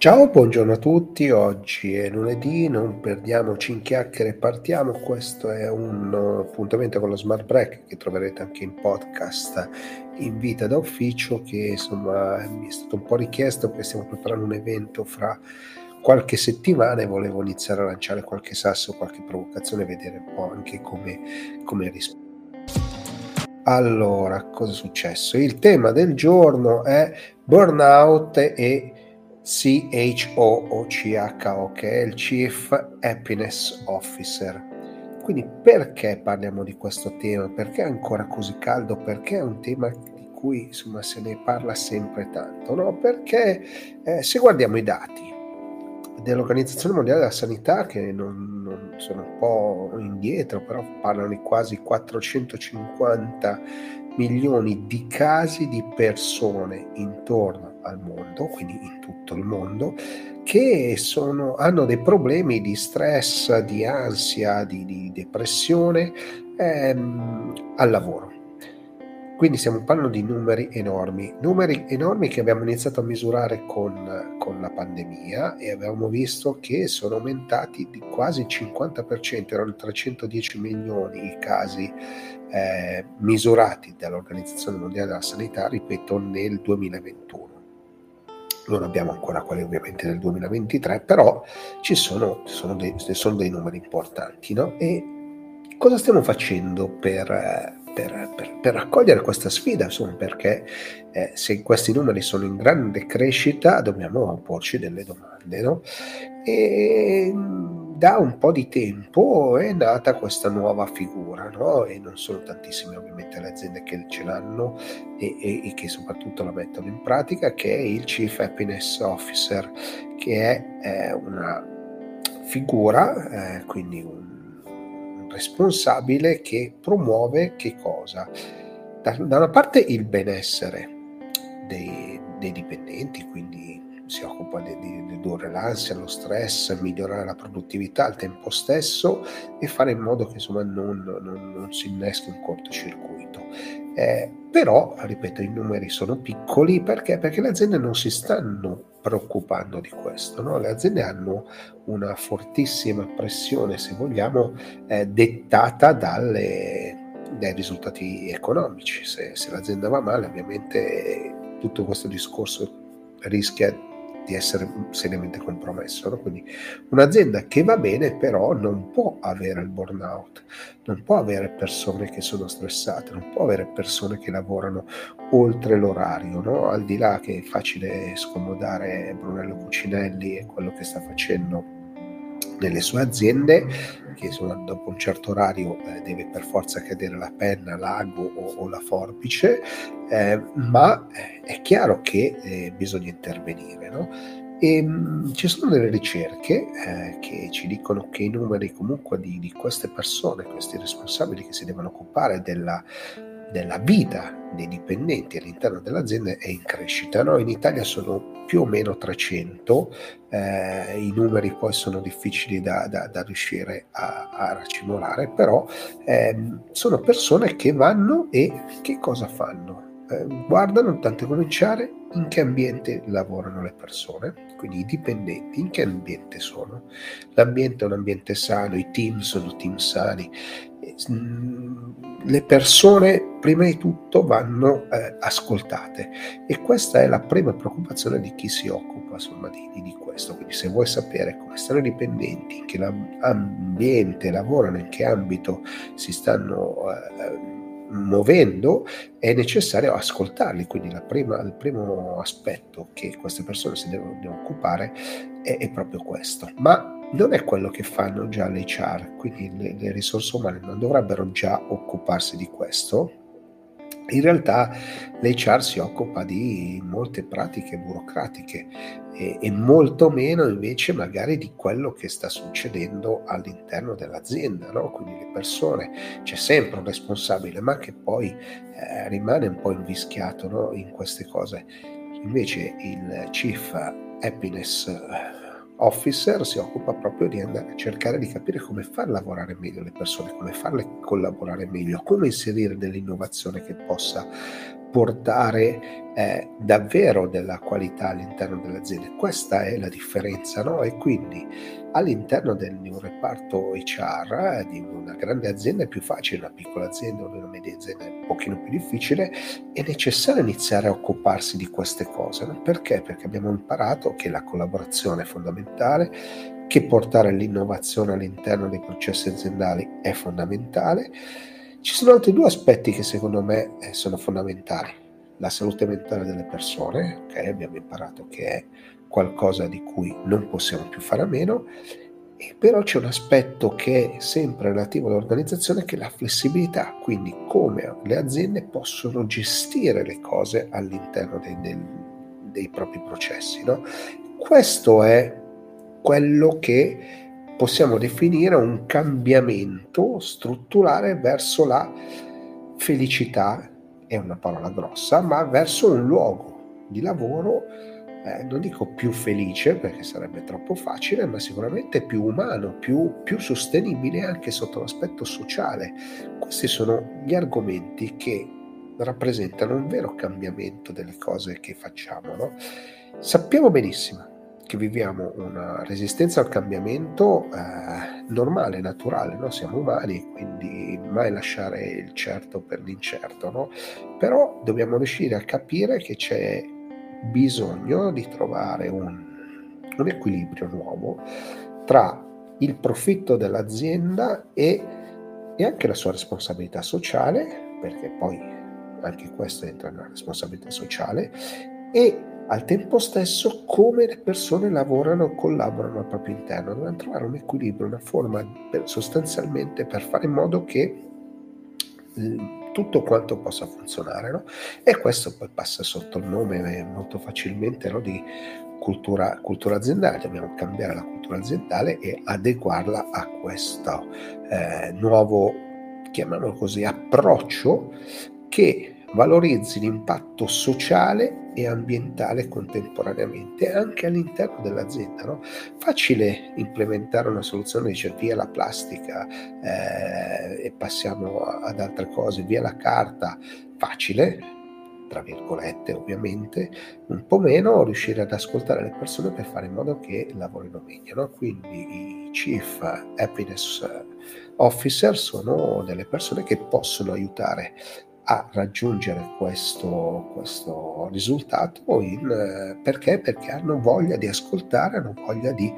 Ciao, buongiorno a tutti, oggi è lunedì, non perdiamoci in chiacchiere, partiamo, questo è un appuntamento con lo Smart Break che troverete anche in podcast in vita da ufficio che insomma mi è stato un po' richiesto perché stiamo preparando un evento fra qualche settimana e volevo iniziare a lanciare qualche sasso, qualche provocazione, vedere un po' anche come, come rispondere. Allora, cosa è successo? Il tema del giorno è burnout e CHO che è il Chief Happiness Officer. Quindi perché parliamo di questo tema? Perché è ancora così caldo? Perché è un tema di cui insomma se ne parla sempre tanto? No? Perché eh, se guardiamo i dati dell'Organizzazione Mondiale della Sanità che non, non sono un po' indietro, però parlano di quasi 450 milioni di casi di persone intorno al mondo, quindi in tutto il mondo, che sono, hanno dei problemi di stress, di ansia, di, di depressione ehm, al lavoro. Quindi stiamo parlando di numeri enormi, numeri enormi che abbiamo iniziato a misurare con, con la pandemia e abbiamo visto che sono aumentati di quasi il 50%, erano 310 milioni i casi eh, misurati dall'Organizzazione Mondiale della Sanità, ripeto, nel 2021 non abbiamo ancora quelli ovviamente del 2023, però ci sono, sono, dei, sono dei numeri importanti. No? E cosa stiamo facendo per, eh, per, per, per raccogliere questa sfida, insomma, perché eh, se questi numeri sono in grande crescita dobbiamo porci delle domande. No? E da un po' di tempo è nata questa nuova figura, no? e non sono tantissime ovviamente le aziende che ce l'hanno e, e, e, che soprattutto la mettono in pratica, che è il Chief Happiness Officer, che è eh, una figura, eh, quindi un responsabile che promuove che cosa? Da, da una parte il benessere dei, dei dipendenti, quindi si occupa di, di, ridurre l'ansia, lo stress, migliorare la produttività al tempo stesso e fare in modo che insomma, non, non, non si inneschi un cortocircuito. Eh, però, ripeto, i numeri sono piccoli perché? perché le aziende non si stanno preoccupando di questo. No? Le aziende hanno una fortissima pressione, se vogliamo, eh, dettata dalle, dai risultati economici. Se, se l'azienda va male, ovviamente tutto questo discorso rischia di essere seriamente compromesso. No? Quindi un'azienda che va bene però non può avere il burnout, non può avere persone che sono stressate, non può avere persone che lavorano oltre l'orario, no? al di là che è facile scomodare Brunello Cucinelli e quello che sta facendo nelle sue aziende che insomma, dopo un certo orario eh, deve per forza cadere la penna, l'ago o, o la forbice, eh, ma eh, è chiaro che eh, bisogna intervenire. No? E, mh, mm, ci sono delle ricerche eh, che ci dicono che i numeri comunque di, di queste persone, questi responsabili che si devono occupare della della vita dei dipendenti all'interno dell'azienda è in crescita. No? In Italia sono più o meno 300, eh, i numeri poi sono difficili da, da, da riuscire a, a, racimolare, però eh, sono persone che vanno e che cosa fanno? Eh, guardano intanto cominciare in che ambiente lavorano le persone, quindi i dipendenti in che ambiente sono. L'ambiente è un ambiente sano, i team sono team sani, le persone prima di tutto vanno eh, ascoltate e questa è la prima preoccupazione di chi si occupa insomma, di, di, questo. Quindi se vuoi sapere come stanno i dipendenti, in che ambiente lavorano, in che ambito si stanno eh, muovendo, è necessario ascoltarli. Quindi prima, il primo aspetto che queste persone si devono, devono occupare è, è proprio questo. Ma non è quello che fanno già le HR, quindi le, le risorse umane non dovrebbero già occuparsi di questo. In realtà l'HR si occupa di molte pratiche burocratiche e, e, molto meno invece magari di quello che sta succedendo all'interno dell'azienda, no? quindi le persone, c'è sempre un responsabile ma che poi eh, rimane un po' invischiato no? in queste cose. Invece il Chief Happiness officer si occupa proprio di andare a cercare di capire come far lavorare meglio le persone, come farle collaborare meglio, come inserire dell'innovazione che possa portare eh, davvero della qualità all'interno delle aziende. Questa è la differenza, no? E quindi all'interno del, di un reparto HR di una grande azienda è più facile, una piccola azienda o una media azienda è un pochino più difficile, è necessario iniziare a occuparsi di queste cose. No? Perché? Perché abbiamo imparato che la collaborazione è fondamentale, che portare l'innovazione all'interno dei processi aziendali è fondamentale ci sono altri due aspetti che secondo me eh, sono fondamentali. La salute mentale delle persone, ok, abbiamo imparato che è qualcosa di cui non possiamo più fare a meno, e però c'è un aspetto che è sempre relativo all'organizzazione che è la flessibilità, quindi come le aziende possono gestire le cose all'interno dei, dei, dei propri processi. No? Questo è quello che possiamo definire un cambiamento strutturale verso la felicità, è una parola grossa, ma verso un luogo di lavoro, eh, non dico più felice perché sarebbe troppo facile, ma sicuramente più umano, più, più sostenibile anche sotto l'aspetto sociale. Questi sono gli argomenti che rappresentano un vero cambiamento delle cose che facciamo. No? Sappiamo benissimo che viviamo una resistenza al cambiamento eh, normale, naturale, no? siamo umani, quindi mai lasciare il certo per l'incerto, no? però dobbiamo riuscire a capire che c'è bisogno di trovare un, un equilibrio nuovo tra il profitto dell'azienda e, e anche la sua responsabilità sociale, perché poi anche questo entra nella responsabilità sociale, e al tempo stesso come le persone lavorano e collaborano al proprio interno. Dobbiamo trovare un equilibrio, una forma per, sostanzialmente per fare in modo che tutto quanto possa funzionare. No? E questo poi passa sotto il nome eh, molto facilmente no, di cultura, cultura, aziendale. Dobbiamo cambiare la cultura aziendale e adeguarla a questo eh, nuovo, chiamiamolo così, approccio che valorizzi l'impatto sociale e ambientale contemporaneamente anche all'interno dell'azienda. No? Facile implementare una soluzione, dice via la plastica eh, e passiamo ad altre cose, via la carta, facile, tra virgolette ovviamente, un po' meno riuscire ad ascoltare le persone per fare in modo che lavorino meglio. No? Quindi i Chief Happiness Officer sono delle persone che possono aiutare a raggiungere questo, questo risultato in, perché? Perché hanno voglia di ascoltare, hanno voglia di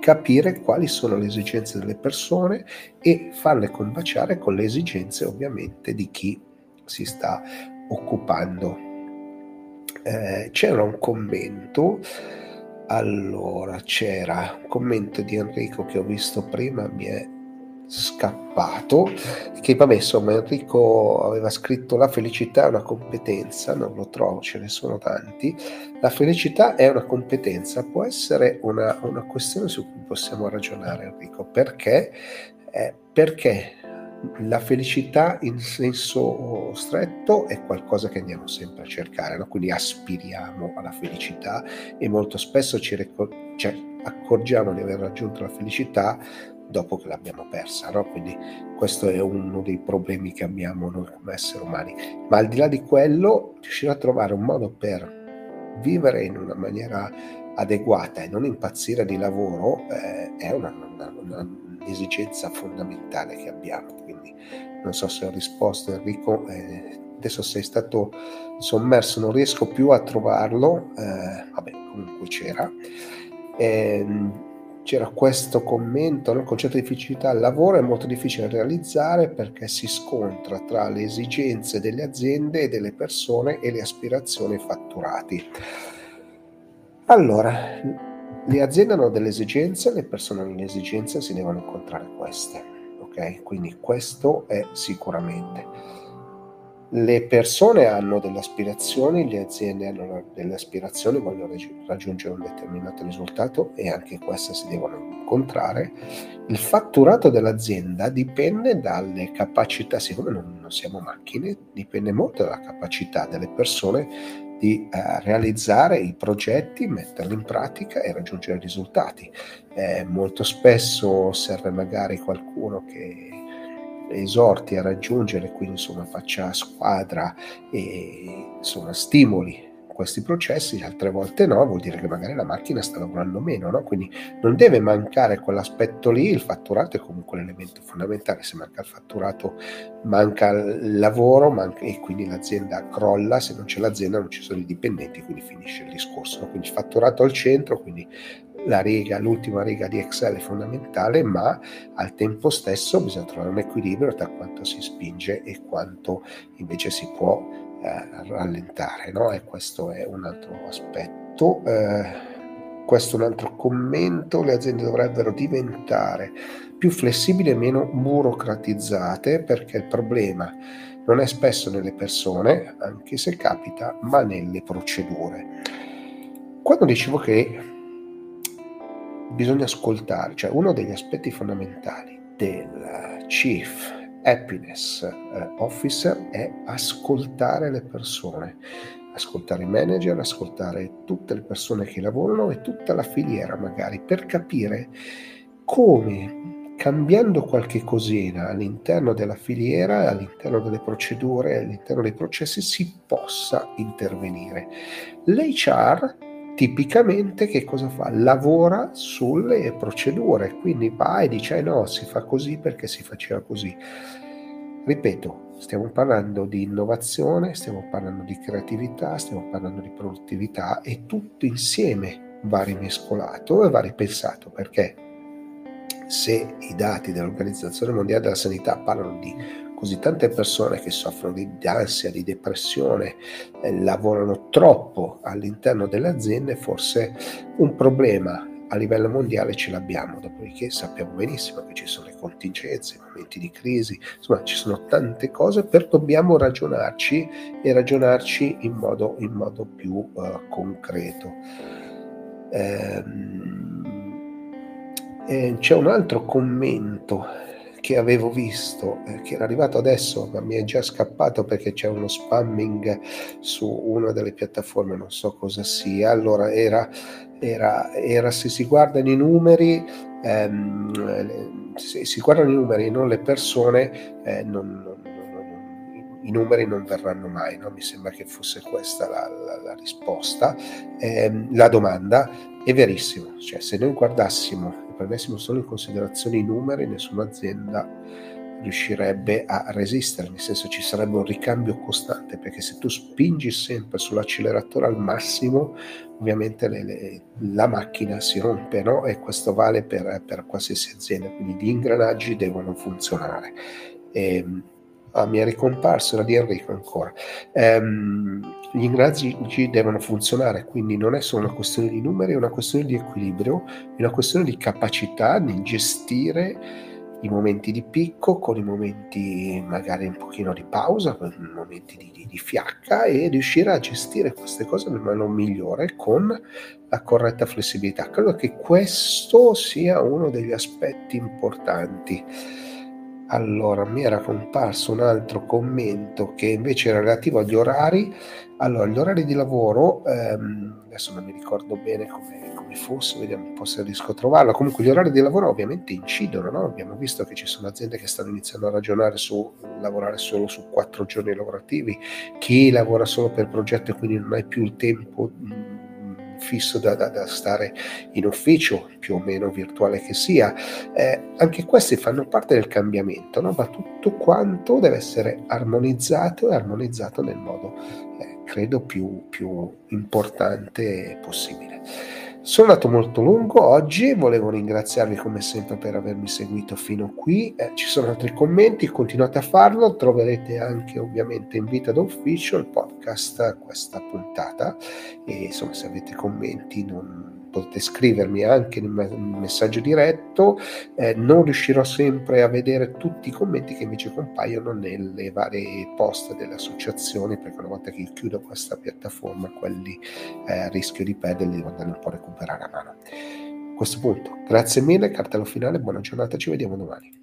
capire quali sono le esigenze delle persone e farle combaciare con le esigenze ovviamente di chi si sta occupando. Eh, c'era un commento, allora c'era un commento di Enrico che ho visto prima, mi è scappato che vabbè insomma Enrico aveva scritto la felicità è una competenza non lo trovo ce ne sono tanti. La felicità è una competenza può essere una, una questione su cui possiamo ragionare Enrico. Perché? Eh, perché la felicità in senso stretto è qualcosa che andiamo sempre a cercare, no? quindi aspiriamo alla felicità e molto spesso ci, ricor- cioè, accorgiamo di aver raggiunto la felicità dopo che l'abbiamo persa, no? quindi questo è uno dei problemi che abbiamo noi come esseri umani. Ma al di là di quello, riuscire a trovare un modo per vivere in una maniera adeguata e non impazzire di lavoro eh, è una, una, una, un'esigenza fondamentale che abbiamo. Quindi non so se ho risposto Enrico, eh, adesso sei stato sommerso, non riesco più a trovarlo, eh, vabbè comunque c'era. Eh, c'era questo commento, il concetto di felicità al lavoro è molto difficile da realizzare perché si scontra tra le esigenze delle aziende e delle persone e le aspirazioni fatturati. Allora, le aziende hanno delle esigenze, le persone hanno delle esigenze, si devono incontrare queste, ok? Quindi questo è sicuramente le persone hanno delle aspirazioni, le aziende hanno delle aspirazioni, vogliono raggiungere un determinato risultato e anche queste si devono incontrare. Il fatturato dell'azienda dipende dalle capacità, siccome non, siamo macchine, dipende molto dalla capacità delle persone di eh, realizzare i progetti, metterli in pratica e raggiungere risultati. Eh, molto spesso serve magari qualcuno che esorti a raggiungere, quindi insomma faccia squadra e insomma stimoli questi processi, altre volte no, vuol dire che magari la macchina sta lavorando meno, no? quindi non deve mancare quell'aspetto lì, il fatturato è comunque l'elemento fondamentale, se manca il fatturato manca il lavoro manca, e quindi l'azienda crolla, se non c'è l'azienda non ci sono i dipendenti, quindi finisce il discorso, no? quindi fatturato al centro, quindi la riga, l'ultima riga di Excel è fondamentale, ma al tempo stesso bisogna trovare un equilibrio tra quanto si spinge e quanto invece si può rallentare, no? E questo è un altro aspetto. Eh, questo è un altro commento, le aziende dovrebbero diventare più flessibili e meno burocratizzate perché il problema non è spesso nelle persone, anche se capita, ma nelle procedure. Quando dicevo che bisogna ascoltare, cioè uno degli aspetti fondamentali del chief happiness eh, officer è ascoltare le persone, ascoltare i manager, ascoltare tutte le persone che lavorano e tutta la filiera magari per capire come cambiando qualche cosina all'interno della filiera, all'interno delle procedure, all'interno dei processi si possa intervenire. L'HR tipicamente che cosa fa? Lavora sulle procedure, quindi va e dice eh no, si fa così perché si faceva così. Ripeto, stiamo parlando di innovazione, stiamo parlando di creatività, stiamo parlando di produttività e tutto insieme va rimescolato e va ripensato perché se i dati dell'Organizzazione Mondiale della Sanità parlano di così tante persone che soffrono di ansia, di depressione, eh, lavorano troppo all'interno delle aziende, forse un problema a livello mondiale ce l'abbiamo, dopodiché sappiamo benissimo che ci sono le contingenze, i momenti di crisi, insomma ci sono tante cose per dobbiamo ragionarci e ragionarci in modo, in modo più uh, concreto. Ehm, c'è un altro commento che avevo visto, eh, che era arrivato adesso, ma mi è già scappato perché c'è uno spamming su una delle piattaforme, non so cosa sia. Allora era, era, era se si guardano i numeri, ehm, se si guardano i numeri e non le persone, eh, non, non, non, i numeri non verranno mai. No? Mi sembra che fosse questa la, la, la risposta. Eh, la domanda è verissimo, cioè se noi guardassimo prendessimo solo in considerazione i numeri, nessuna azienda riuscirebbe a resistere, nel senso ci sarebbe un ricambio costante, perché se tu spingi sempre sull'acceleratore al massimo, ovviamente le, le, la macchina si rompe, no? E questo vale per, per qualsiasi azienda, quindi gli ingranaggi devono funzionare. E, ehm, ah, mi è ricomparso, era di Enrico ancora. Ehm, gli ingranaggi devono funzionare, quindi non è solo una questione di numeri, è una questione di equilibrio, è una questione di capacità di gestire i momenti di picco con i momenti magari un pochino di pausa, con i momenti di, di, di fiacca e riuscire a gestire queste cose nel modo migliore con la corretta flessibilità. Credo che questo sia uno degli aspetti importanti allora, mi era comparso un altro commento che invece era relativo agli orari. Allora, gli orari di lavoro, ehm, adesso non mi ricordo bene come, come, fosse, vediamo un po' se riesco a trovarlo. Comunque, gli orari di lavoro ovviamente incidono, no? Abbiamo visto che ci sono aziende che stanno iniziando a ragionare su lavorare solo su quattro giorni lavorativi, chi lavora solo per progetto e quindi non hai più il tempo. Fisso da, da, da, stare in ufficio, più o meno virtuale che sia, eh, anche questi fanno parte del cambiamento, no? ma tutto quanto deve essere armonizzato e armonizzato nel modo, eh, credo, più, più importante possibile. Sono andato molto lungo oggi, volevo ringraziarvi come sempre per avermi seguito fino qui. Eh, ci sono altri commenti, continuate a farlo, troverete anche ovviamente in vita d'ufficio il podcast questa puntata e insomma se avete commenti non, potete scrivermi anche un messaggio diretto, eh, non riuscirò sempre a vedere tutti i commenti che invece compaiono nelle varie post delle associazioni, perché una volta che chiudo questa piattaforma, quelli eh, rischio di perderli, devo andare un po' a recuperare a mano. A questo punto, grazie mille, cartello finale, buona giornata, ci vediamo domani.